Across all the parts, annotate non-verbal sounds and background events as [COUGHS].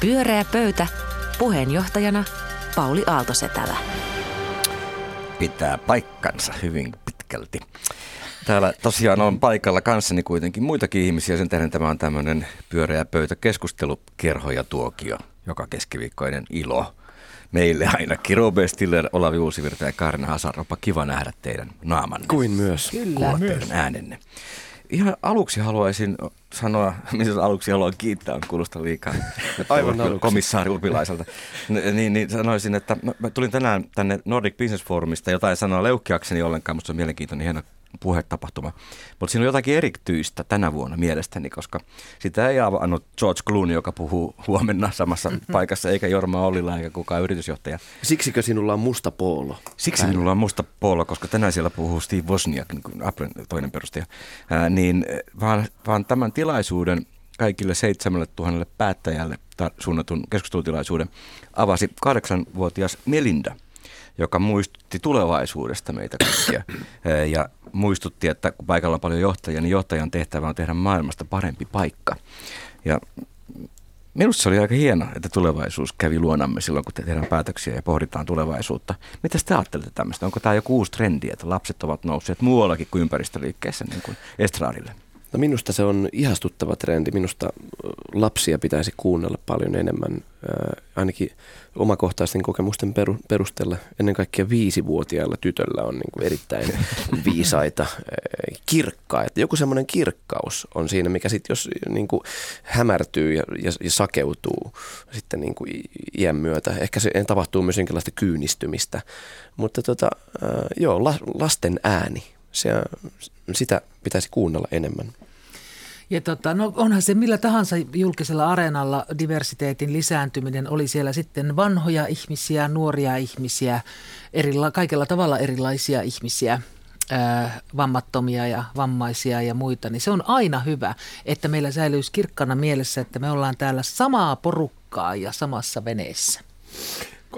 Pyöreä pöytä. Puheenjohtajana Pauli Aaltosetälä. Pitää paikkansa hyvin pitkälti. Täällä tosiaan on paikalla kanssani kuitenkin muitakin ihmisiä. Sen tähden tämä on tämmöinen pyöreä pöytä keskustelukerho ja tuokio, joka keskiviikkoinen ilo. Meille ainakin Robert Stiller, Olavi Uusivirta ja Kaarina Hasaropa. Kiva nähdä teidän naamanne. Kuin myös. Kyllä. Teidän äänenne. Ihan aluksi haluaisin sanoa, [LAUGHS] missä aluksi haluan kiittää, on kuulosta liikaa. [LAUGHS] Aivan aluksi. Komissaari Urpilaiselta. niin, niin, sanoisin, että mä tulin tänään tänne Nordic Business Forumista jotain sanoa leukkiakseni ollenkaan, musta on mielenkiintoinen hieno puhetapahtuma. Mutta siinä on jotakin erityistä tänä vuonna mielestäni, koska sitä ei avannut George Clooney, joka puhuu huomenna samassa mm-hmm. paikassa, eikä Jorma Ollila eikä kukaan yritysjohtaja. Siksikö sinulla on musta poolo? Siksi Päällä. minulla on musta poolo, koska tänään siellä puhuu Steve Wozniak, niin kuin Applen toinen perustaja. Ää, niin, vaan, vaan tämän tilaisuuden kaikille seitsemälle tuhannelle päättäjälle suunnatun keskustelutilaisuuden avasi kahdeksanvuotias Melinda – joka muistutti tulevaisuudesta meitä kaikkia. [COUGHS] Ja muistutti, että kun paikalla on paljon johtajia, niin johtajan tehtävä on tehdä maailmasta parempi paikka. Ja Minusta se oli aika hieno, että tulevaisuus kävi luonamme silloin, kun tehdään päätöksiä ja pohditaan tulevaisuutta. Mitä te ajattelette tämmöistä? Onko tämä joku uusi trendi, että lapset ovat nousseet muuallakin kuin ympäristöliikkeessä niin kuin estraadille? No minusta se on ihastuttava trendi. Minusta lapsia pitäisi kuunnella paljon enemmän, ainakin omakohtaisten kokemusten perusteella. Ennen kaikkea viisivuotiailla tytöllä on niin kuin erittäin [LAUGHS] viisaita, kirkkaita. Joku semmoinen kirkkaus on siinä, mikä sitten jos niin kuin hämärtyy ja, ja, ja sakeutuu sitten niin kuin iän myötä. Ehkä se tapahtuu myös jonkinlaista kyynistymistä. Mutta tota, joo, lasten ääni, se, sitä pitäisi kuunnella enemmän. Ja tota, no onhan se millä tahansa julkisella areenalla diversiteetin lisääntyminen, oli siellä sitten vanhoja ihmisiä, nuoria ihmisiä, erila, kaikella tavalla erilaisia ihmisiä, vammattomia ja vammaisia ja muita, niin se on aina hyvä, että meillä säilyisi kirkkana mielessä, että me ollaan täällä samaa porukkaa ja samassa veneessä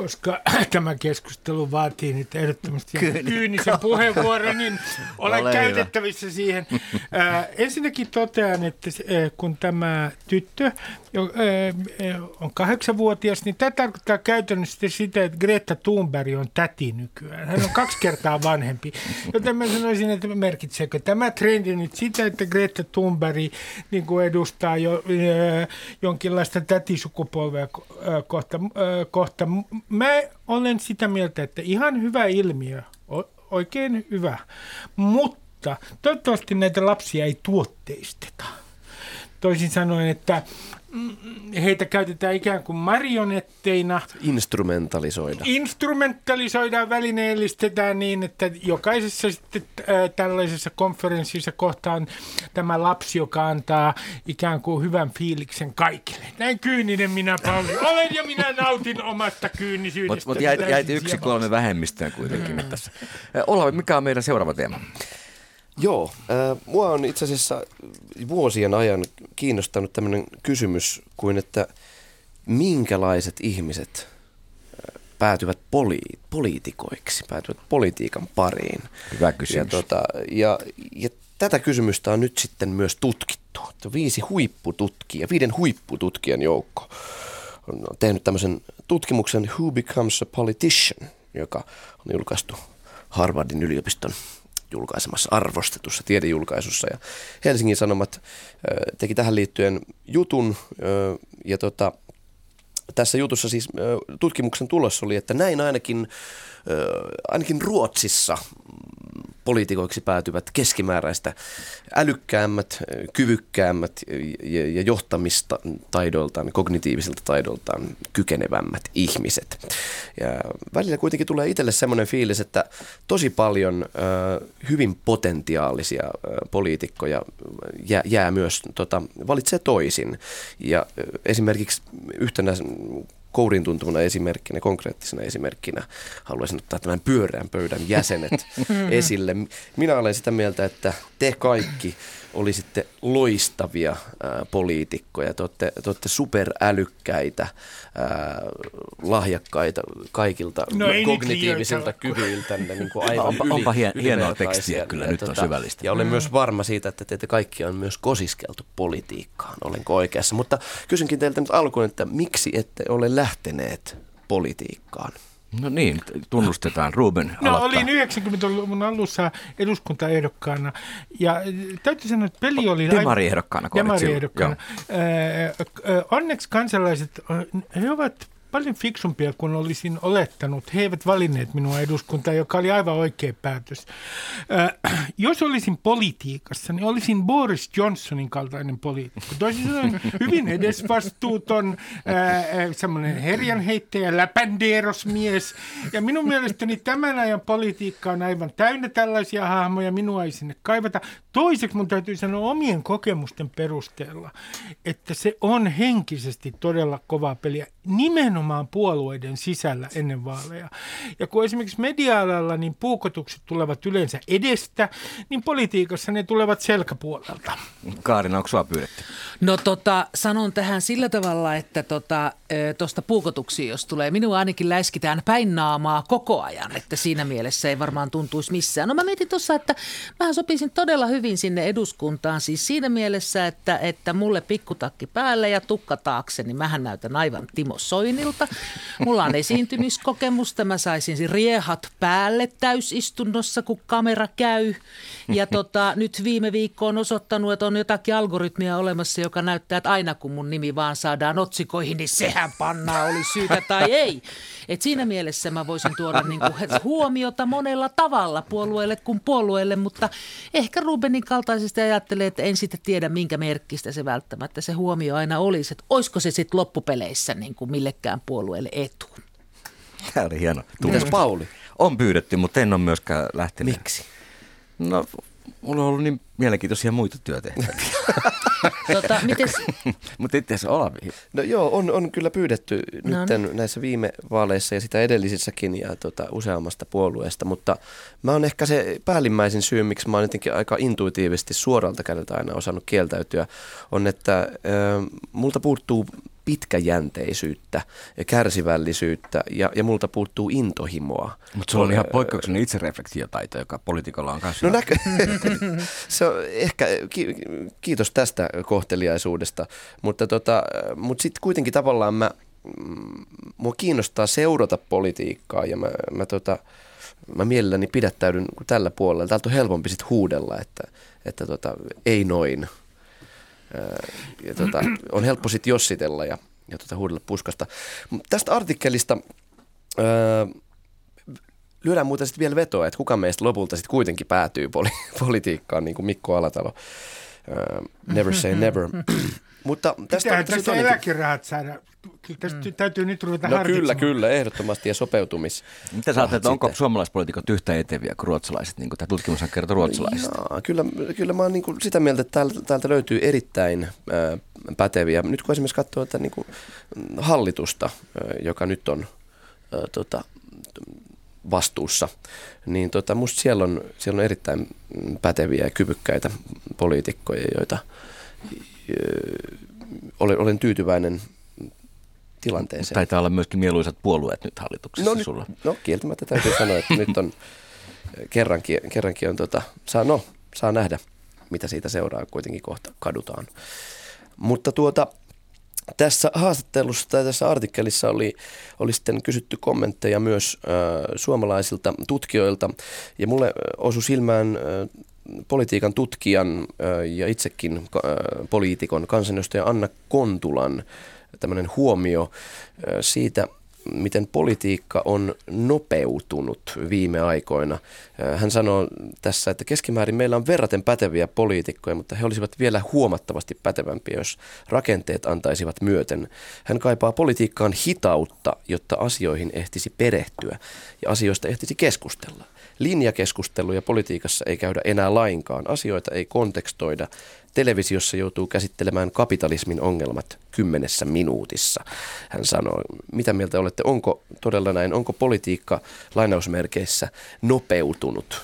koska [CLEARS THROAT] tämä keskustelu vaatii nyt ehdottomasti kyynisen puheenvuoron, niin [LAUGHS] olen Ole käytettävissä hyvä. siihen. [LAUGHS] Äh, ensinnäkin totean, että äh, kun tämä tyttö jo, äh, on kahdeksanvuotias, niin tämä tarkoittaa käytännössä sitä, että Greta Thunberg on täti nykyään. Hän on kaksi kertaa vanhempi. [LAUGHS] Joten mä sanoisin, että merkitseekö tämä trendi nyt sitä, että Greta Thunberg niin kuin edustaa jo äh, jonkinlaista tätisukupolvea äh, kohta, äh, kohta mä olen sitä mieltä, että ihan hyvä ilmiö, oikein hyvä, mutta toivottavasti näitä lapsia ei tuotteisteta. Toisin sanoen, että heitä käytetään ikään kuin marionetteina. Instrumentalisoida. Instrumentalisoidaan, välineellistetään niin, että jokaisessa sitten äh, tällaisessa konferenssissa kohtaan tämä lapsi, joka antaa ikään kuin hyvän fiiliksen kaikille. Näin kyyninen minä Pauli olen ja minä nautin omasta kyynisyydestä. Mutta mut jäit, jäit yksi kolme vähemmistöön kuitenkin mm. tässä. Olavi, mikä on meidän seuraava teema? Joo, äh, mua on itse asiassa vuosien ajan kiinnostanut tämmöinen kysymys kuin, että minkälaiset ihmiset äh, päätyvät poli- poliitikoiksi, päätyvät politiikan pariin. Hyvä kysymys. Ja, tota, ja, ja tätä kysymystä on nyt sitten myös tutkittu. Viisi huippututkija, viiden huippututkijan joukko on tehnyt tämmöisen tutkimuksen Who Becomes a Politician, joka on julkaistu Harvardin yliopiston julkaisemassa arvostetussa tiedejulkaisussa. Ja Helsingin Sanomat teki tähän liittyen jutun ja tota, tässä jutussa siis tutkimuksen tulos oli, että näin ainakin, ainakin Ruotsissa poliitikoiksi päätyvät keskimääräistä älykkäämmät, kyvykkäämmät ja johtamista taidoiltaan, kognitiivisilta taidoiltaan kykenevämmät ihmiset. Ja välillä kuitenkin tulee itselle semmoinen fiilis, että tosi paljon hyvin potentiaalisia poliitikkoja jää, myös, tota, valitsee toisin. Ja esimerkiksi yhtenä kourin tuntuvana esimerkkinä, konkreettisena esimerkkinä haluaisin ottaa tämän pyöreän pöydän jäsenet [LAUGHS] esille. Minä olen sitä mieltä, että te kaikki olisitte loistavia ää, poliitikkoja, te olette, te olette superälykkäitä, ää, lahjakkaita kaikilta No kognitiivisilta liioitella. kyvyiltä, niin kuin [LAUGHS] aivan Onpa- yli, onpa hien- hienoa tekstiä kyllä, Ja nyt on syvällistä. Ja olen myös varma siitä, että teitä kaikkia on myös kosiskeltu politiikkaan, olenko oikeassa. Mutta kysynkin teiltä nyt alkuun, että miksi ette ole lähteneet politiikkaan? No niin, tunnustetaan. Ruben No aloittaa. olin 90-luvun alussa eduskuntaehdokkaana ja eh, täytyy sanoa, että peli oli... Demariehdokkaana, Demariehdokkaana. Äh, äh, Onneksi kansalaiset, he ovat paljon fiksumpia kuin olisin olettanut. He eivät valinneet minua eduskuntaan, joka oli aivan oikea päätös. Äh, [CLEARS THROAT] jos olisin politiikassa, niin olisin Boris Johnsonin kaltainen poliitikko. Toisin sanoen [LAUGHS] hyvin edesvastuuton, äh, äh, semmoinen herjanheittäjä, läpändeerosmies. Ja minun mielestäni tämän ajan politiikka on aivan täynnä tällaisia hahmoja. Minua ei sinne kaivata. Toiseksi mun täytyy sanoa omien kokemusten perusteella, että se on henkisesti todella kovaa peliä nimenomaan puolueiden sisällä ennen vaaleja. Ja kun esimerkiksi media-alalla niin puukotukset tulevat yleensä edestä, niin politiikassa ne tulevat selkäpuolelta. Kaarina, onko sua pyydetty? No tota, sanon tähän sillä tavalla, että tuosta tota, puukotuksia, jos tulee, minua ainakin läiskitään päin naamaa koko ajan, että siinä mielessä ei varmaan tuntuisi missään. No mä mietin tuossa, että mähän sopisin todella hyvin sinne eduskuntaan, siis siinä mielessä, että, että mulle pikkutakki päälle ja tukka taakse, niin mähän näytän aivan Timo Soinilta. Mulla on esiintymiskokemusta, mä saisin riehat päälle täysistunnossa, kun kamera käy. Ja tota, nyt viime viikko on osoittanut, että on jotakin algoritmia olemassa, joka näyttää, että aina kun mun nimi vaan saadaan otsikoihin, niin sehän pannaa, oli syytä tai ei. Et siinä mielessä mä voisin tuoda niinku [LAUGHS] huomiota monella tavalla puolueelle kuin puolueelle, mutta ehkä Rubenin kaltaisesti ajattelee, että en sitten tiedä, minkä merkkistä se välttämättä se huomio aina olisi. Että olisiko se sitten loppupeleissä niin kuin millekään puolueelle etu. Tämä oli hieno. Mitäs. Pauli? On pyydetty, mutta en ole myöskään lähtenyt. Miksi? No, mulla on ollut niin mielenkiintoisia muita työtehtäviä. [LAUGHS] Tota, mites, [LAUGHS] mutta itse asiassa Olavi, No joo, on, on kyllä pyydetty No nyt näissä viime vaaleissa ja sitä edellisissäkin ja tota, useammasta puolueesta, mutta mä oon ehkä se päällimmäisin syy, miksi mä oon jotenkin aika intuitiivisesti suoralta kädeltä aina osannut kieltäytyä, on, että ö, multa puuttuu pitkäjänteisyyttä ja kärsivällisyyttä ja, ja multa puuttuu intohimoa. mutta sulla on ihan poikkeuksellinen itsereflektiotaito, joka poliitikolla on kanssa. No näkö, [LAUGHS] se on ehkä, ki, kiitos tästä kohteliaisuudesta, mutta, tota, mutta sitten kuitenkin tavallaan mä, mm, mua kiinnostaa seurata politiikkaa ja mä, mä, tota, mä mielelläni pidättäydyn tällä puolella. Täältä on helpompi sitten huudella, että, että tota, ei noin. Ja tota, on helppo sitten jossitella ja, ja tota, huudella puskasta. Tästä artikkelista ää, lyödään muuten sitten vielä vetoa, että kuka meistä lopulta sitten kuitenkin päätyy poli- [LAUGHS] politiikkaan, niin kuin Mikko Alatalo. Uh, never say [LAUGHS] never. Mutta tästä, Pitää tästä tästä on- eläkerahat saada. Kyllä tästä täytyy nyt ruveta No kyllä, kyllä, ehdottomasti ja sopeutumis. Mitä sä ajattelet, onko suomalaispoliitikot yhtä eteviä kuin ruotsalaiset, niin kuin tämä tutkimus kertoo ruotsalaisista? Jaa, kyllä, kyllä mä oon niin kuin sitä mieltä, että täältä, täältä löytyy erittäin ää, päteviä. Nyt kun esimerkiksi katsoo että niin kuin hallitusta, ää, joka nyt on ää, tota, vastuussa, niin tota, musta siellä on, siellä on erittäin päteviä ja kyvykkäitä poliitikkoja, joita ää, olen, olen tyytyväinen tilanteeseen. Taitaa olla myöskin mieluisat puolueet nyt hallituksessa No, nyt, sulla. no kieltämättä täytyy sanoa, että nyt on kerrankin, kerrankin on tota, saa, no, saa nähdä, mitä siitä seuraa, kuitenkin kohta kadutaan. Mutta tuota, tässä haastattelussa tai tässä artikkelissa oli, oli sitten kysytty kommentteja myös äh, suomalaisilta tutkijoilta. Ja mulle osui silmään äh, politiikan tutkijan äh, ja itsekin äh, poliitikon kansanedustaja Anna Kontulan tämmöinen huomio äh, siitä, miten politiikka on nopeutunut viime aikoina. Äh, Hän sanoo tässä, että keskimäärin meillä on verraten päteviä poliitikkoja, mutta he olisivat vielä huomattavasti pätevämpiä, jos rakenteet antaisivat myöten. Hän kaipaa politiikkaan hitautta, jotta asioihin ehtisi perehtyä ja asioista ehtisi keskustella. Linjakeskusteluja politiikassa ei käydä enää lainkaan. Asioita ei kontekstoida. Televisiossa joutuu käsittelemään kapitalismin ongelmat kymmenessä minuutissa. Hän sanoo, mitä mieltä olette, onko todella näin, onko politiikka lainausmerkeissä nopeutunut?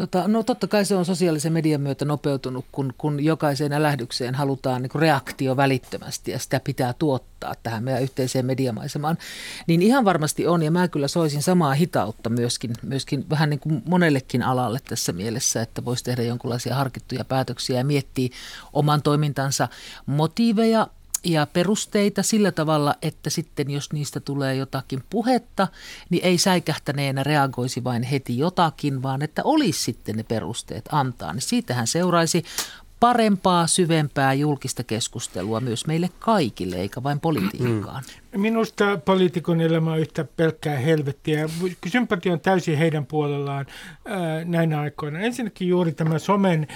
Tota, no totta kai se on sosiaalisen median myötä nopeutunut, kun, kun jokaiseen älähdykseen halutaan niin reaktio välittömästi ja sitä pitää tuottaa tähän meidän yhteiseen mediamaisemaan. Niin ihan varmasti on ja mä kyllä soisin samaa hitautta myöskin, myöskin vähän niin kuin monellekin alalle tässä mielessä, että voisi tehdä jonkinlaisia harkittuja päätöksiä ja miettiä oman toimintansa motiiveja ja perusteita sillä tavalla, että sitten jos niistä tulee jotakin puhetta, niin ei säikähtäneenä reagoisi vain heti jotakin, vaan että olisi sitten ne perusteet antaa. Niin siitähän seuraisi parempaa, syvempää julkista keskustelua myös meille kaikille, eikä vain politiikkaan. Mm. Minusta poliitikon elämä on yhtä pelkkää helvettiä. Sympatia on täysin heidän puolellaan ää, näinä aikoina. Ensinnäkin juuri tämä somen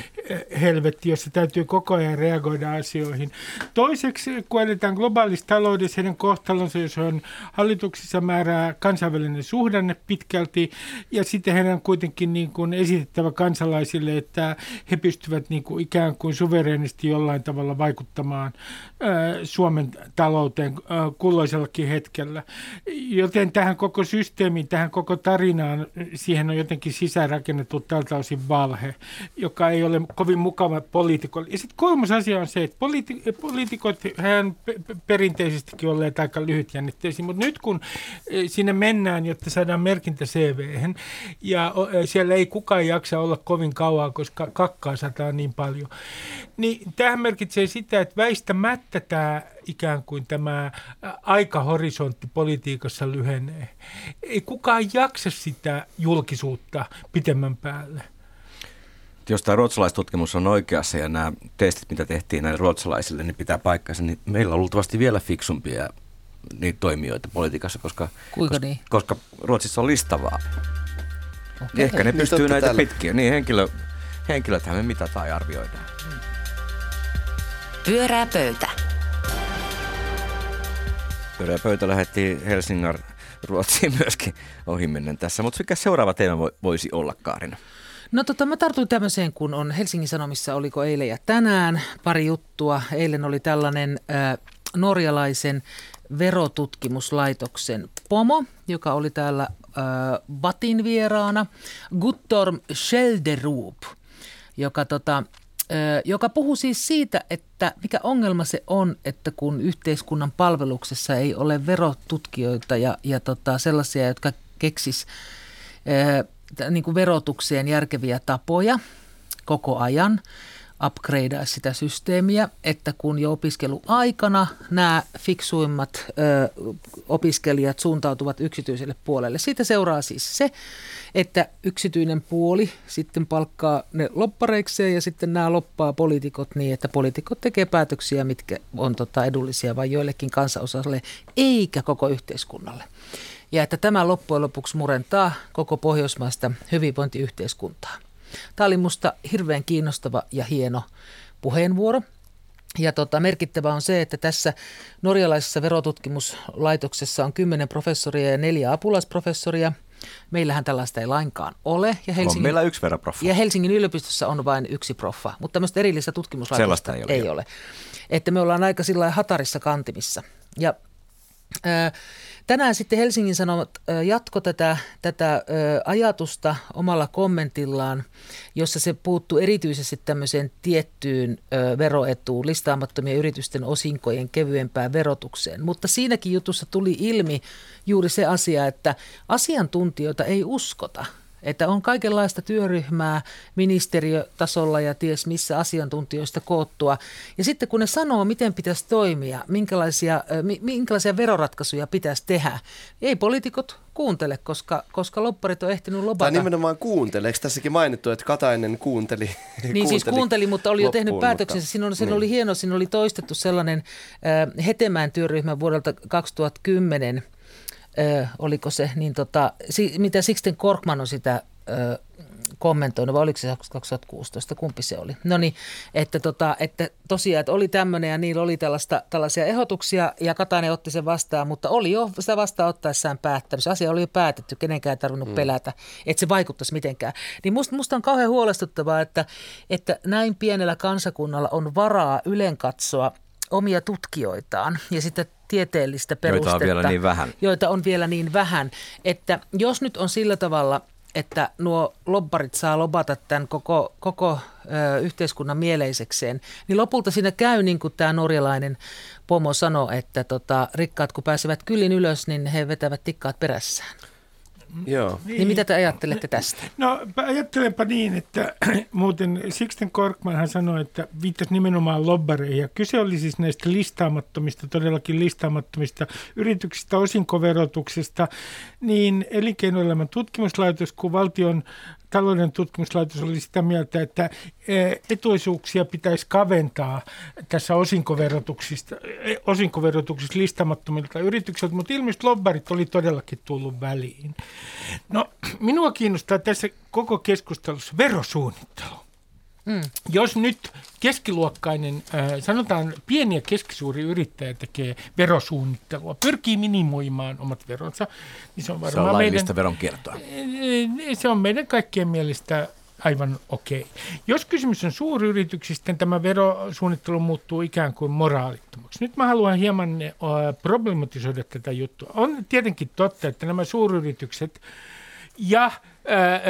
helvetti, jossa täytyy koko ajan reagoida asioihin. Toiseksi, kun eletään globaalissa taloudessa, heidän kohtalonsa, jos on hallituksissa määrää kansainvälinen suhdanne pitkälti, ja sitten heidän on kuitenkin niin kuin esitettävä kansalaisille, että he pystyvät niin kuin ikään kuin suvereenisti jollain tavalla vaikuttamaan ää, Suomen talouteen ää, kulloisellakin hetkellä. Joten tähän koko systeemiin, tähän koko tarinaan, siihen on jotenkin sisäänrakennettu tältä osin valhe, joka ei ole kovin mukava poliitikolle. Ja sitten kolmas asia on se, että poliiti- poliitikot, hän perinteisestikin olleet aika lyhytjännitteisiä, mutta nyt kun e, sinne mennään, jotta saadaan merkintä cv ja e, siellä ei kukaan jaksa olla kovin kauan, koska kakkaa sataa niin paljon, niin tähän merkitsee sitä, että väistämättä tämä ikään kuin tämä aikahorisontti politiikassa lyhenee. Ei kukaan jaksa sitä julkisuutta pitemmän päälle. Jos tämä ruotsalaistutkimus on oikeassa ja nämä testit, mitä tehtiin näille ruotsalaisille, niin pitää paikkansa, niin meillä on luultavasti vielä fiksumpia niitä toimijoita politiikassa, koska, Kuinka koska, niin? koska Ruotsissa on listavaa. Okei. Ehkä ne Niin, pystyy näitä täällä. pitkiä. Niin, henkilö, henkilöthän me mitataan ja arvioidaan. Pyörää pöytä. Pyörä pöytä lähetti Helsingar Ruotsiin myöskin ohimennen tässä. Mutta mikä seuraava teema vo- voisi olla, Kaarina? No tota, mä tartuin tämmöiseen, kun on Helsingin Sanomissa, oliko eilen ja tänään pari juttua. Eilen oli tällainen äh, norjalaisen verotutkimuslaitoksen pomo, joka oli täällä äh, Vatin vieraana, Guttorm Schelderup, joka tota, joka puhuu siis siitä, että mikä ongelma se on, että kun yhteiskunnan palveluksessa ei ole verotutkijoita ja, ja tota, sellaisia, jotka keksis niin kuin verotukseen järkeviä tapoja koko ajan, upgradea sitä systeemiä, että kun jo opiskeluaikana nämä fiksuimmat ö, opiskelijat suuntautuvat yksityiselle puolelle. Siitä seuraa siis se, että yksityinen puoli sitten palkkaa ne loppareikseen ja sitten nämä loppaa poliitikot niin, että poliitikot tekee päätöksiä, mitkä on tota edullisia vain joillekin kansanosalle, eikä koko yhteiskunnalle. Ja että tämä loppujen lopuksi murentaa koko pohjoismaista hyvinvointiyhteiskuntaa. Tämä oli musta hirveän kiinnostava ja hieno puheenvuoro. Ja tota, merkittävä on se, että tässä norjalaisessa verotutkimuslaitoksessa on kymmenen professoria ja neljä apulaisprofessoria. Meillähän tällaista ei lainkaan ole. Ja On Helsingin, meillä yksi veroproffa. ja Helsingin yliopistossa on vain yksi proffa, mutta tämmöistä erillistä tutkimuslaitosta Sellaista ei ole, ei ole. Että me ollaan aika sillä hatarissa kantimissa. Ja tänään sitten Helsingin Sanomat jatko tätä, tätä ajatusta omalla kommentillaan, jossa se puuttuu erityisesti tämmöiseen tiettyyn veroetuun, listaamattomien yritysten osinkojen kevyempään verotukseen. Mutta siinäkin jutussa tuli ilmi juuri se asia, että asiantuntijoita ei uskota että on kaikenlaista työryhmää ministeriötasolla ja ties missä asiantuntijoista koottua. Ja sitten kun ne sanoo, miten pitäisi toimia, minkälaisia, minkälaisia veroratkaisuja pitäisi tehdä, ei poliitikot kuuntele, koska, koska lopparit on ehtinyt Tai lopata. nimenomaan kuuntele. Eikö tässäkin mainittu, että Katainen kuunteli? Niin siis kuunteli, mutta oli jo tehnyt loppuun, päätöksensä. mutta- Siinä, on, siinä niin. oli hieno, siinä oli toistettu sellainen äh, Hetemään työryhmä vuodelta 2010, äh, oliko se, niin tota, si, mitä Sixten Korkman on sitä äh, kommentoinut, vai oliko se 2016, kumpi se oli? No niin, että, tota, että tosiaan, että oli tämmöinen ja niillä oli tällaista, tällaisia ehdotuksia ja Katainen otti sen vastaan, mutta oli jo sitä vastaanottaessaan päättänyt. Se asia oli jo päätetty, kenenkään ei tarvinnut mm. pelätä, että se vaikuttaisi mitenkään. Niin musta, musta on kauhean huolestuttavaa, että, että näin pienellä kansakunnalla on varaa ylen katsoa omia tutkijoitaan ja sitä tieteellistä Joita on perustetta. vielä niin vähän. Joita on vielä niin vähän, että jos nyt on sillä tavalla että nuo lobbarit saa lobata tämän koko, koko ö, yhteiskunnan mieleisekseen, niin lopulta siinä käy niin kuin tämä norjalainen pomo sanoi, että tota, rikkaat kun pääsevät kyllin ylös, niin he vetävät tikkaat perässään. Joo. Niin mitä te ajattelette tästä? No ajattelenpa niin, että [CLEARS THROAT] muuten Sixten Korkmanhan sanoi, että viittasi nimenomaan lobbareihin. Ja kyse oli siis näistä listaamattomista, todellakin listaamattomista yrityksistä, osinkoverotuksesta, niin elinkeinoelämän tutkimuslaitos kuin valtion talouden tutkimuslaitos oli sitä mieltä, että eh, etuisuuksia pitäisi kaventaa tässä osinkoverotuksista, eh, osinkoverotuksista listamattomilta yrityksiltä, mutta ilmeisesti lobbarit oli todellakin tullut väliin. No, minua kiinnostaa tässä koko keskustelussa verosuunnittelu. Mm. Jos nyt keskiluokkainen, äh, sanotaan pieni ja keskisuuri yrittäjä tekee verosuunnittelua, pyrkii minimoimaan omat veronsa, niin se on varmaan se on meidän... veronkiertoa. Se on meidän kaikkien mielestä aivan okei. Okay. Jos kysymys on suuryrityksistä, niin tämä verosuunnittelu muuttuu ikään kuin moraalittomaksi. Nyt mä haluan hieman problematisoida tätä juttua. On tietenkin totta, että nämä suuryritykset ja ää, ää,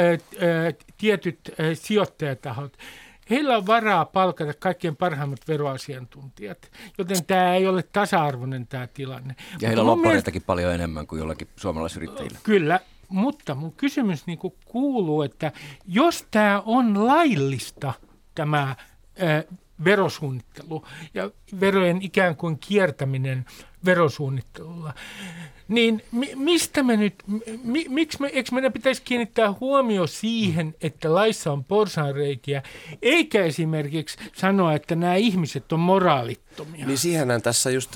tietyt ää, sijoittajatahot, heillä on varaa palkata kaikkein parhaimmat veroasiantuntijat, joten tämä ei ole tasa-arvoinen tämä tilanne. Ja heillä on loppareitakin mielestä... paljon enemmän kuin jollakin suomalaisyrittäjillä. Kyllä, mutta mun kysymys niin kuuluu, että jos tämä on laillista, tämä verosuunnittelu ja verojen ikään kuin kiertäminen verosuunnittelulla, niin mi, mistä me nyt, mi, miksi me, eikö meidän pitäisi kiinnittää huomio siihen, että laissa on porsaanreikiä, eikä esimerkiksi sanoa, että nämä ihmiset on moraalittomia? Niin siihenhän tässä just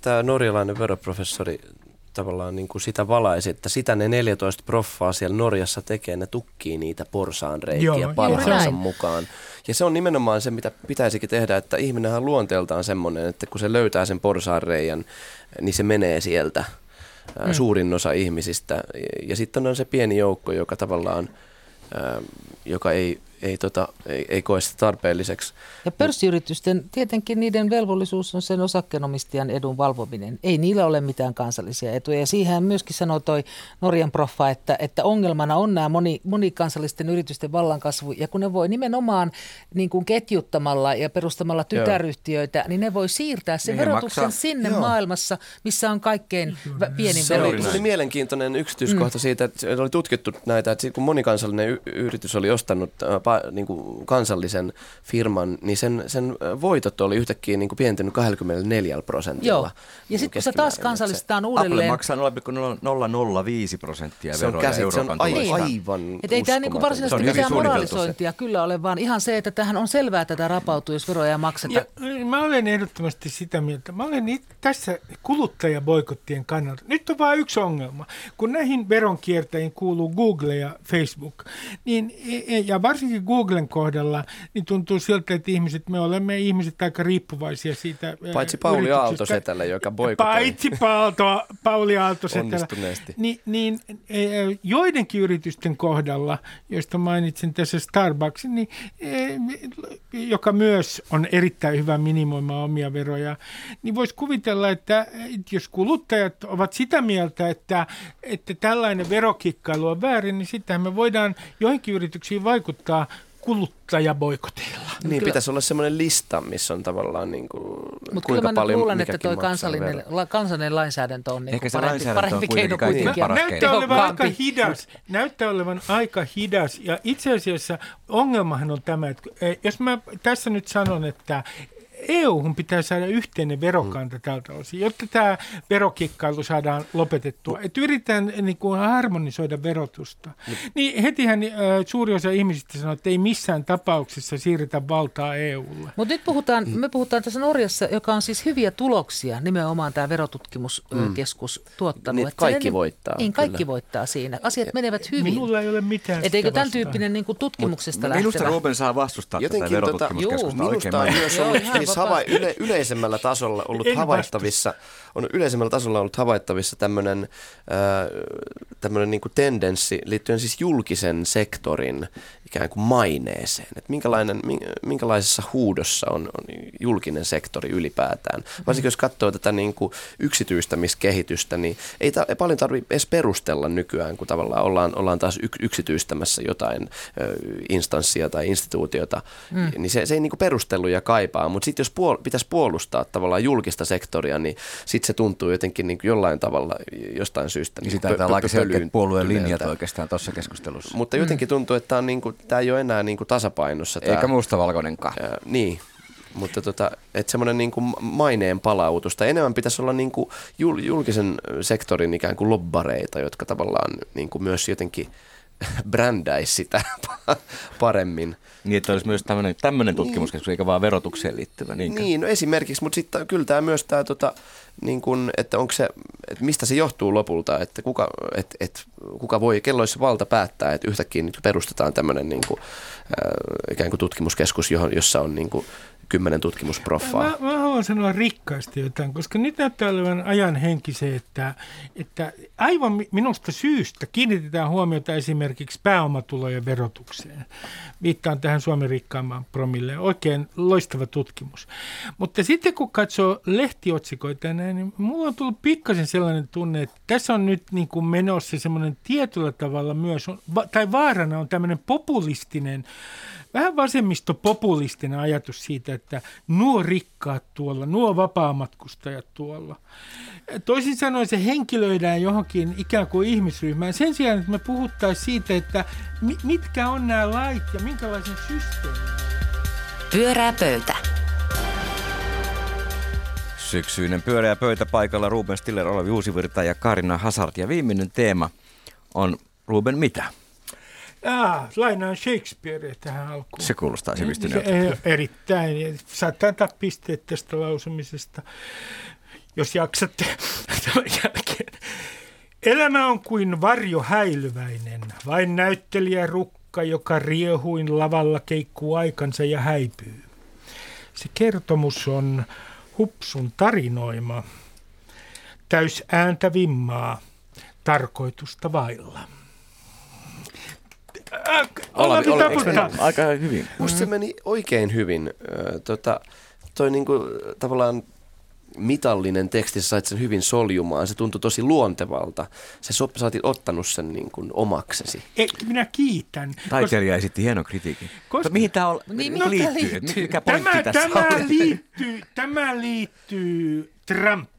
tämä norjalainen veroprofessori tavallaan niin kuin sitä valaisi, että sitä ne 14 proffaa siellä Norjassa tekee, ne tukkii niitä porsaanreikiä parhaansa mukaan. Ja se on nimenomaan se, mitä pitäisikin tehdä, että ihminenhän luonteeltaan semmoinen, että kun se löytää sen porsaanreijan, niin se menee sieltä mm. suurin osa ihmisistä. Ja sitten on se pieni joukko, joka tavallaan, ää, joka ei ei, tota, ei, ei koe sitä tarpeelliseksi. Ja pörssiyritysten, tietenkin niiden velvollisuus on sen osakkeenomistajan edun valvominen. Ei niillä ole mitään kansallisia etuja. Ja siihen myöskin sanoi toi Norjan proffa, että, että ongelmana on nämä moni, monikansallisten yritysten vallankasvu. Ja kun ne voi nimenomaan niin kuin ketjuttamalla ja perustamalla tytäryhtiöitä, Joo. niin ne voi siirtää sen niin verotuksen maksaa. sinne Joo. maailmassa, missä on kaikkein pienin se verotus. Se oli mielenkiintoinen yksityiskohta mm. siitä, että oli tutkittu näitä, että kun monikansallinen y- yritys oli ostanut äh, niin kuin kansallisen firman, niin sen, sen voitot oli yhtäkkiä niin kuin pientynyt 24 prosentilla. Joo, ja sitten kun se taas kansallistetaan uudelleen... Apple maksaa 0,005 prosenttia se veroja käsit, Se on aivan, aivan Et ei tämä niin varsinaisesti mitään moralisointia se. kyllä ole, vaan ihan se, että tähän on selvää, että tätä rapautuu, jos veroja maksetaan. Ja, mä olen ehdottomasti sitä mieltä. Mä olen tässä kuluttajaboikottien kannalta. Nyt on vain yksi ongelma. Kun näihin veronkiertäjiin kuuluu Google ja Facebook, niin, e- e- ja varsinkin Googlen kohdalla, niin tuntuu siltä, että ihmiset, me olemme ihmiset aika riippuvaisia siitä Paitsi Pauli Aaltosetällä, joka boikotoi. Paitsi Paalto, Pauli Aaltosetällä. Niin, niin e, joidenkin yritysten kohdalla, joista mainitsin tässä Starbucksin, niin, joka myös on erittäin hyvä minimoimaan omia veroja, niin voisi kuvitella, että jos kuluttajat ovat sitä mieltä, että, että tällainen verokikkailu on väärin, niin sitten me voidaan joihinkin yrityksiin vaikuttaa kuluttajaboikoteilla. Niin, kyllä. pitäisi olla semmoinen lista, missä on tavallaan niin kuin, Mut kuinka kyllä paljon luulen, että tuo kansallinen, la, kansallinen lainsäädäntö on niin parempi, parempi keino kuitenkin. Niin. Näyttää olevan aika hidas. Näyttää olevan aika hidas. Ja itse asiassa ongelmahan on tämä, että eh, jos mä tässä nyt sanon, että EU pitää saada yhteinen verokanta mm. tältä osin, jotta tämä verokikkailu saadaan lopetettua. Että yritetään niin kuin harmonisoida verotusta. Mm. Niin hetihän äh, suuri osa ihmisistä sanoo, että ei missään tapauksessa siirretä valtaa EUlle. Mutta nyt puhutaan, mm. me puhutaan tässä Norjassa, joka on siis hyviä tuloksia, nimenomaan tämä verotutkimuskeskus mm. tuottanut. Niin, kaikki ne, voittaa. Niin, kaikki kyllä. voittaa siinä. Asiat menevät hyvin. Minulla ei ole mitään Et eikö tämän tyyppinen niin kuin tutkimuksesta Mut, lähtevä? Minusta Ruben saa vastustaa Jotenkin tätä verotutkimuskeskusta tota, oikein. Minusta on myös ollut siis hava- yle- yleisemmällä tasolla ollut En havaittavissa, on yleisemmällä tasolla ollut havaittavissa tämmöinen äh, niin tendenssi liittyen siis julkisen sektorin ikään kuin maineeseen. Että minkälainen, minkälaisessa huudossa on, on julkinen sektori ylipäätään. Varsinkin jos katsoo tätä niin kuin yksityistämiskehitystä, niin ei, ta- ei paljon tarvitse edes perustella nykyään, kun tavallaan ollaan, ollaan taas yk- yksityistämässä jotain ö, instanssia tai instituutiota. Mm. Niin se, se ei niin kuin perusteluja kaipaa, mutta sitten jos puol- pitäisi puolustaa tavallaan julkista sektoria, niin sitten se tuntuu jotenkin niin kuin jollain tavalla jostain syystä. Niin sitä taitaa aika selkeät puolueen linjat oikeastaan tuossa keskustelussa. Mutta jotenkin tuntuu, että tämä, on niin kuin, tämä ei ole enää niin kuin tasapainossa. Eikä tämä, mustavalkoinenkaan. Ää, niin, mutta tota, että semmoinen niin kuin maineen palautus, tai enemmän pitäisi olla niin kuin julkisen sektorin ikään kuin lobbareita, jotka tavallaan niin kuin myös jotenkin [LAUGHS] brändäisi sitä [LAUGHS] paremmin. Niin, että olisi myös tämmöinen, tämmöinen tutkimuskeskus, niin. eikä vaan verotukseen liittyvä. Niinkö? Niin, no esimerkiksi, mutta sitten kyllä tämä myös tämä, tota, niin kun, että onko se, että mistä se johtuu lopulta, että kuka, et, et, kuka voi, kello olisi valta päättää, että yhtäkkiä nyt perustetaan tämmöinen niin kuin, äh, ikään kuin tutkimuskeskus, johon, jossa on niin kuin, kymmenen tutkimusproffaa. Mä, mä haluan sanoa rikkaasti jotain, koska nyt näyttää olevan ajan henki se, että, että aivan minusta syystä kiinnitetään huomiota esimerkiksi pääomatulojen verotukseen. Viittaan tähän Suomen rikkaamman promille. Oikein loistava tutkimus. Mutta sitten kun katsoo lehtiotsikoita näin, niin mulla on tullut pikkasen sellainen tunne, että tässä on nyt niin kuin menossa semmoinen tietyllä tavalla myös, tai vaarana on tämmöinen populistinen vähän vasemmistopopulistinen ajatus siitä, että nuo rikkaat tuolla, nuo vapaamatkustajat tuolla. Toisin sanoen se henkilöidään johonkin ikään kuin ihmisryhmään. Sen sijaan, että me puhuttaisiin siitä, että mitkä on nämä lait ja minkälaisen systeemin. Pyörää pöytä. Syksyinen pyöreä pöytä paikalla Ruben Stiller, Olavi Uusivirta ja Karina Hazard. Ja viimeinen teema on Ruben mitä? Ah, lainaan Shakespearea tähän alkuun. Se kuulostaa sivistyneeltä. Erittäin. Saattaa antaa pisteet tästä lausumisesta, jos jaksatte [LAUGHS] tämän jälkeen. Elämä on kuin varjo häilyväinen, vain näyttelijä rukka, joka riehuin lavalla keikkuu aikansa ja häipyy. Se kertomus on hupsun tarinoima, täys ääntä vimmaa, tarkoitusta vailla. Olavi, Olavi, aika hyvin? Musta se meni oikein hyvin. Tota, toi niinku, tavallaan mitallinen teksti, sä sait sen hyvin soljumaan. Se tuntui tosi luontevalta. Se sop, sä ottanut sen niin kuin omaksesi. E, minä kiitän. Taiteilija koska, esitti hienon kritiikin. Koska, mihin tämä on, niin, no, liittyy? Mikä tämä, tämä, liittyy, tämä liittyy Trump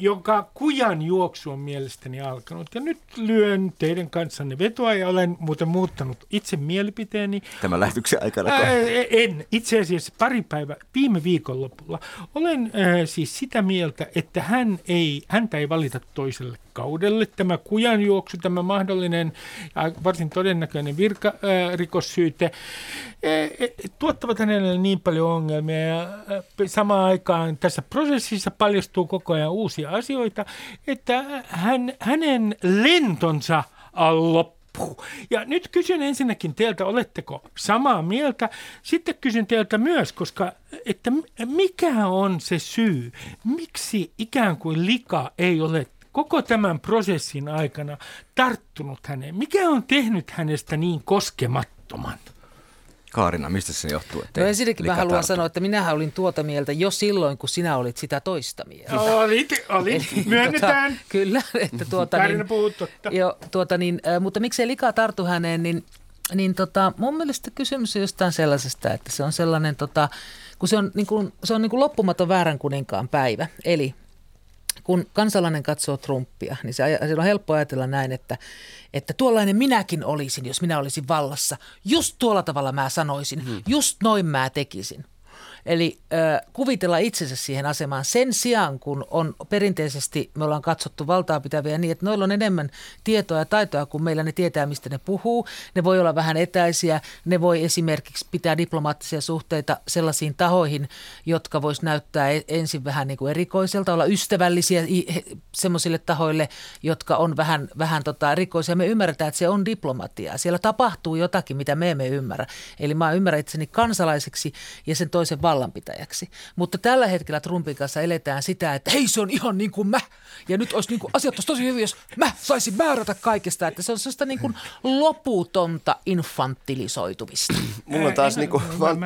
joka kujan juoksu on mielestäni alkanut. Ja nyt lyön teidän kanssanne vetoa ja olen muuten muuttanut itse mielipiteeni. Tämän lähetyksen aikana? Ää, en. Itse asiassa pari päivää viime viikonlopulla. Olen ää, siis sitä mieltä, että hän ei, häntä ei valita toiselle kaudelle. Tämä kujanjuoksu, tämä mahdollinen ja varsin todennäköinen virkarikossyyte tuottavat hänelle niin paljon ongelmia ja samaan aikaan tässä prosessissa paljastuu koko ajan uusia asioita, että hän, hänen lentonsa loppuu ja nyt kysyn ensinnäkin teiltä, oletteko samaa mieltä? Sitten kysyn teiltä myös, koska että mikä on se syy, miksi ikään kuin lika ei ole koko tämän prosessin aikana tarttunut häneen? Mikä on tehnyt hänestä niin koskemattoman? Kaarina, mistä se johtuu? No ensinnäkin mä haluan tartu. sanoa, että minähän olin tuota mieltä jo silloin, kun sinä olit sitä toista mieltä. No, olit, olit. Eli, [LAUGHS] myönnetään. Tuota, [LAUGHS] kyllä, että tuota Kaarina niin, puhuu totta. Jo, tuota niin, äh, mutta miksei likaa tartu häneen, niin, niin tota, mun mielestä kysymys on jostain sellaisesta, että se on sellainen, tota, kun se on, niin kuin, se on niin kuin loppumaton väärän kuninkaan päivä. Eli kun kansalainen katsoo Trumpia, niin se, se on helppo ajatella näin, että, että tuollainen minäkin olisin, jos minä olisin vallassa. Just tuolla tavalla mä sanoisin, hmm. just noin mä tekisin. Eli äh, kuvitella itsensä siihen asemaan sen sijaan, kun on perinteisesti, me ollaan katsottu valtaa pitäviä niin, että noilla on enemmän tietoa ja taitoa kuin meillä, ne tietää mistä ne puhuu. Ne voi olla vähän etäisiä, ne voi esimerkiksi pitää diplomaattisia suhteita sellaisiin tahoihin, jotka vois näyttää e-, ensin vähän niin kuin erikoiselta, olla ystävällisiä semmoisille tahoille, jotka on vähän, vähän tota erikoisia. Me ymmärretään, että se on diplomatiaa. Siellä tapahtuu jotakin, mitä me emme ymmärrä. Eli mä ymmärrän itseni kansalaiseksi ja sen toisen vallan vallanpitäjäksi. Mutta tällä hetkellä Trumpin kanssa eletään sitä, että hei se on ihan niin kuin mä. Ja nyt olisi niin kuin, asiat olisi tosi hyviä, jos mä saisin määrätä kaikesta. Että se on sellaista niin kuin loputonta infantilisoitumista. [CLEARS THROAT] Mulla on taas niinku, vaan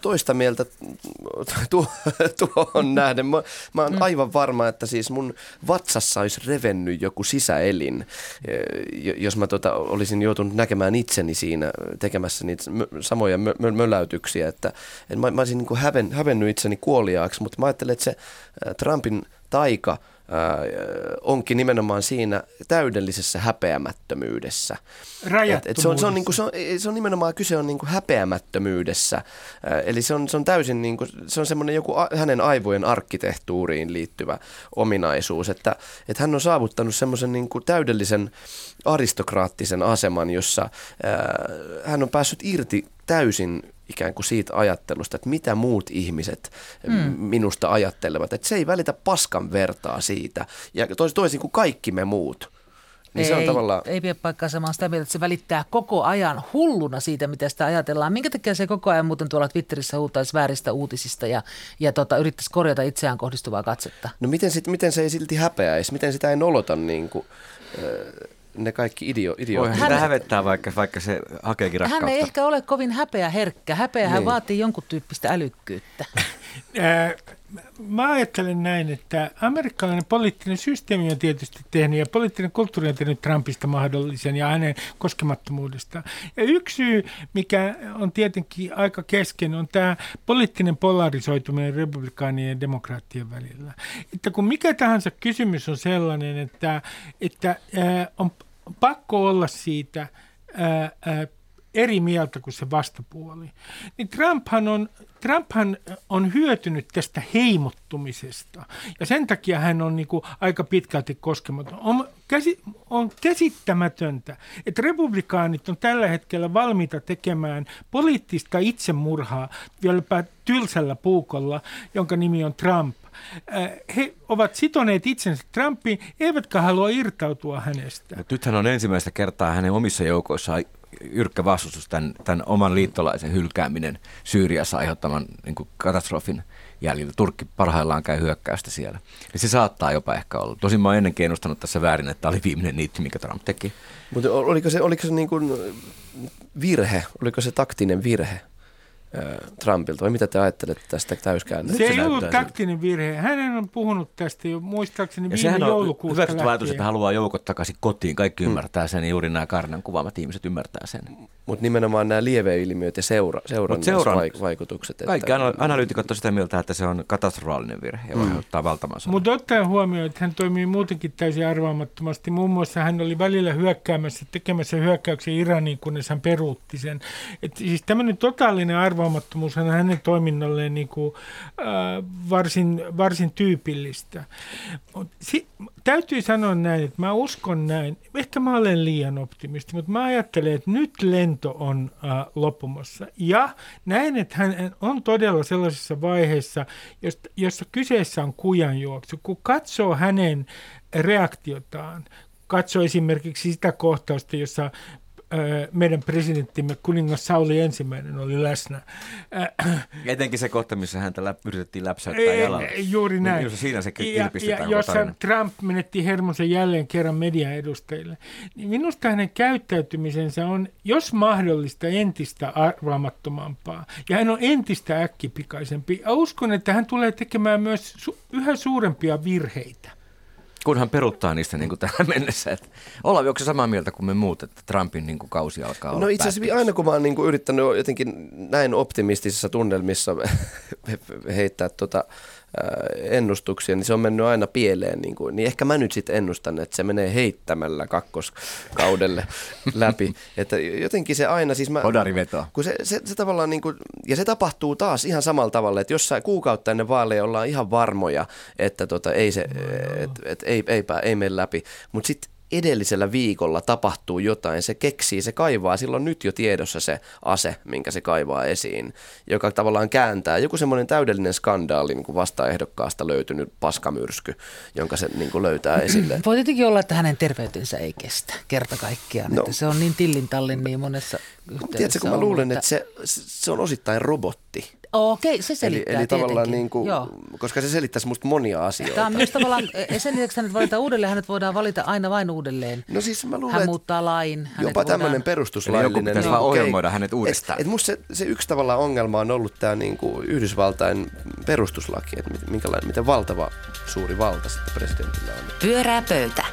toista mieltä [LAUGHS] tuo, tuohon nähden. Mä, mä oon mm. aivan varma, että siis mun vatsassa olisi revennyt joku sisäelin, eh, jos mä tota, olisin joutunut näkemään itseni siinä tekemässä niitä samoja mö, mö, möläytyksiä. Että, että mä, mä olisin niin häven, hävennyt itseni kuoliaaksi, mutta mä ajattelen, että se eh, Trumpin taika – onkin nimenomaan siinä täydellisessä häpeämättömyydessä. Et, et se, on, se, on, niinku, se, on, se on nimenomaan kyse on niinku häpeämättömyydessä. Eli se on, se on täysin niinku, se on semmoinen joku a, hänen aivojen arkkitehtuuriin liittyvä ominaisuus, että, että hän on saavuttanut semmoisen niinku täydellisen aristokraattisen aseman, jossa ää, hän on päässyt irti täysin ikään kuin siitä ajattelusta, että mitä muut ihmiset mm. minusta ajattelevat. Että se ei välitä paskan vertaa siitä. Ja toisin, toisin kuin kaikki me muut. Niin ei, se on tavallaan... ei pidä paikkaa samaa sitä mieltä, että se välittää koko ajan hulluna siitä, mitä sitä ajatellaan. Minkä takia se koko ajan muuten tuolla Twitterissä huutaisi vääristä uutisista ja, ja tota, yrittäisi korjata itseään kohdistuvaa katsetta? No miten, sit, miten se ei silti häpeäisi? Miten sitä ei nolota niin kuin, äh, ne kaikki idio, idiootit. Voi hän hävettää, vaikka, vaikka se hakeekin rakkautta. Hän ei ehkä ole kovin häpeä herkkä. Häpeä niin. vaatii jonkun tyyppistä älykkyyttä. [LAUGHS] Mä ajattelen näin, että amerikkalainen poliittinen systeemi on tietysti tehnyt ja poliittinen kulttuuri on tehnyt Trumpista mahdollisen ja hänen koskemattomuudestaan. Ja yksi syy, mikä on tietenkin aika kesken, on tämä poliittinen polarisoituminen republikaanien ja demokraattien välillä. Että kun mikä tahansa kysymys on sellainen, että, että on pakko olla siitä eri mieltä kuin se vastapuoli. Niin Trumphan on, Trumphan on hyötynyt tästä heimottumisesta ja sen takia hän on niin kuin aika pitkälti koskematon. On, käsi, on käsittämätöntä, että republikaanit on tällä hetkellä valmiita tekemään poliittista itsemurhaa vieläpä tylsällä puukolla, jonka nimi on Trump Äh, he ovat sitoneet itsensä Trumpiin, eivätkä halua irtautua hänestä. Mutta nythän on ensimmäistä kertaa hänen omissa joukoissaan yrkkä vastustus tämän, tämän oman liittolaisen hylkääminen Syyriassa aiheuttaman niin kuin katastrofin jäljiltä. Turkki parhaillaan käy hyökkäystä siellä. Ja se saattaa jopa ehkä olla. Tosin mä oon ennenkin ennustanut tässä väärin, että tämä oli viimeinen niitti, mikä Trump teki. Mutta oliko se, oliko se niin kuin virhe, oliko se taktinen virhe? Trumpilta, vai mitä te ajattelette tästä täyskäännöstä? Se ei ollut taktinen virhe. Hän on puhunut tästä jo muistaakseni ja viime joulukuusta lähtien. ajatus, että haluaa joukot takaisin kotiin. Kaikki hmm. ymmärtää sen, juuri nämä Karnan kuvaamat ihmiset ymmärtää sen. Mutta nimenomaan nämä lieveilmiöt ja seura, seurannusvaikutukset. Että... Kaikki analyytikot on sitä mieltä, että se on katastrofaalinen virhe ja mm. ottaa valtavan Mutta ottaen huomioon, että hän toimii muutenkin täysin arvaamattomasti. Muun muassa hän oli välillä hyökkäämässä, tekemässä hyökkäyksen Iraniin, kunnes hän peruutti sen. Et siis tämmöinen totaalinen arvaamattomuus on hänen toiminnalleen niin kuin, äh, varsin, varsin tyypillistä. Si- täytyy sanoa näin, että mä uskon näin. Ehkä mä olen liian optimisti, mutta mä ajattelen, että nyt lento on äh, loppumassa. Ja näin, että hän on todella sellaisessa vaiheessa, josta, jossa kyseessä on kujanjuoksu. Kun katsoo hänen reaktiotaan, katsoo esimerkiksi sitä kohtausta, jossa meidän presidenttimme kuningas Sauli ensimmäinen oli läsnä. Etenkin se kohta, missä häntä läp, yritettiin läpsäyttää jalalla. Juuri niin, näin. Niin, siinä se ja, ja jossa. Trump menetti hermonsa jälleen kerran median edustajille. Niin minusta hänen käyttäytymisensä on, jos mahdollista, entistä arvaamattomampaa. Ja hän on entistä äkkipikaisempi. Ja uskon, että hän tulee tekemään myös su- yhä suurempia virheitä. Kunhan peruttaa niistä niin kuin tähän mennessä. Että Olavi, onko samaa mieltä kuin me muut, että Trumpin niin kuin kausi alkaa olla No itse asiassa aina kun mä oon niin kuin yrittänyt jotenkin näin optimistisissa tunnelmissa [LAUGHS] heittää tota, ennustuksia, niin se on mennyt aina pieleen. Niin, kuin, niin ehkä mä nyt sitten ennustan, että se menee heittämällä kakkoskaudelle [LAUGHS] läpi. Että jotenkin se aina siis mä... Kun se, se, se tavallaan niin kuin, ja se tapahtuu taas ihan samalla tavalla, että jossain kuukautta ennen vaaleja ollaan ihan varmoja, että tota, ei se, et, et, ei, ei, ei, ei mene läpi. Mutta sitten edellisellä viikolla tapahtuu jotain, se keksii, se kaivaa, silloin nyt jo tiedossa se ase, minkä se kaivaa esiin, joka tavallaan kääntää joku semmoinen täydellinen skandaali niin kuin vastaehdokkaasta löytynyt paskamyrsky, jonka se niin kuin löytää esille. Voi tietenkin olla, että hänen terveytensä ei kestä kerta kaikkiaan, no, että se on niin tillintallin niin monessa yhteydessä Tiedätkö, kun mä luullut, että, että se, se on osittain robotti. Okei, se Eli, selittää eli tavallaan tietenkin. niin kuin, Joo. koska se selittäisi musta monia asioita. Tämä on myös tavallaan, e, sen lisäksi hänet valitaan uudelleen, hänet voidaan valita aina vain uudelleen. No siis mä luulen, Hän että muuttaa lain. jopa tämmöinen voidaan- Eli perustuslaillinen... joku pitäisi niin vaan kuin ohjelmoida hänet uudestaan. Et, et musta se, se yksi tavallaan ongelma on ollut tämä niinku Yhdysvaltain perustuslaki, että minkälainen, miten valtava suuri valta sitten presidentillä on. Pyörää pöytä.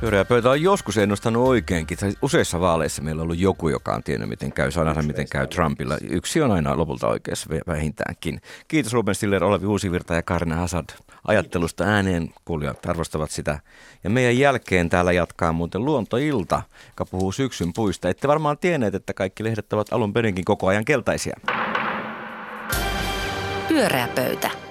Pyöreä pöytä on joskus ennustanut oikeinkin. Useissa vaaleissa meillä on ollut joku, joka on tiennyt, miten käy. Saa nähdä, miten käy Trumpilla. Yksi on aina lopulta oikeassa vä- vähintäänkin. Kiitos Ruben Stiller, Olavi Uusivirta ja Karina Hazard ajattelusta ääneen. Kuulijat arvostavat sitä. Ja meidän jälkeen täällä jatkaa muuten Luontoilta, joka puhuu syksyn puista. Ette varmaan tienneet, että kaikki lehdet ovat alun perinkin koko ajan keltaisia. Pyörää pöytä.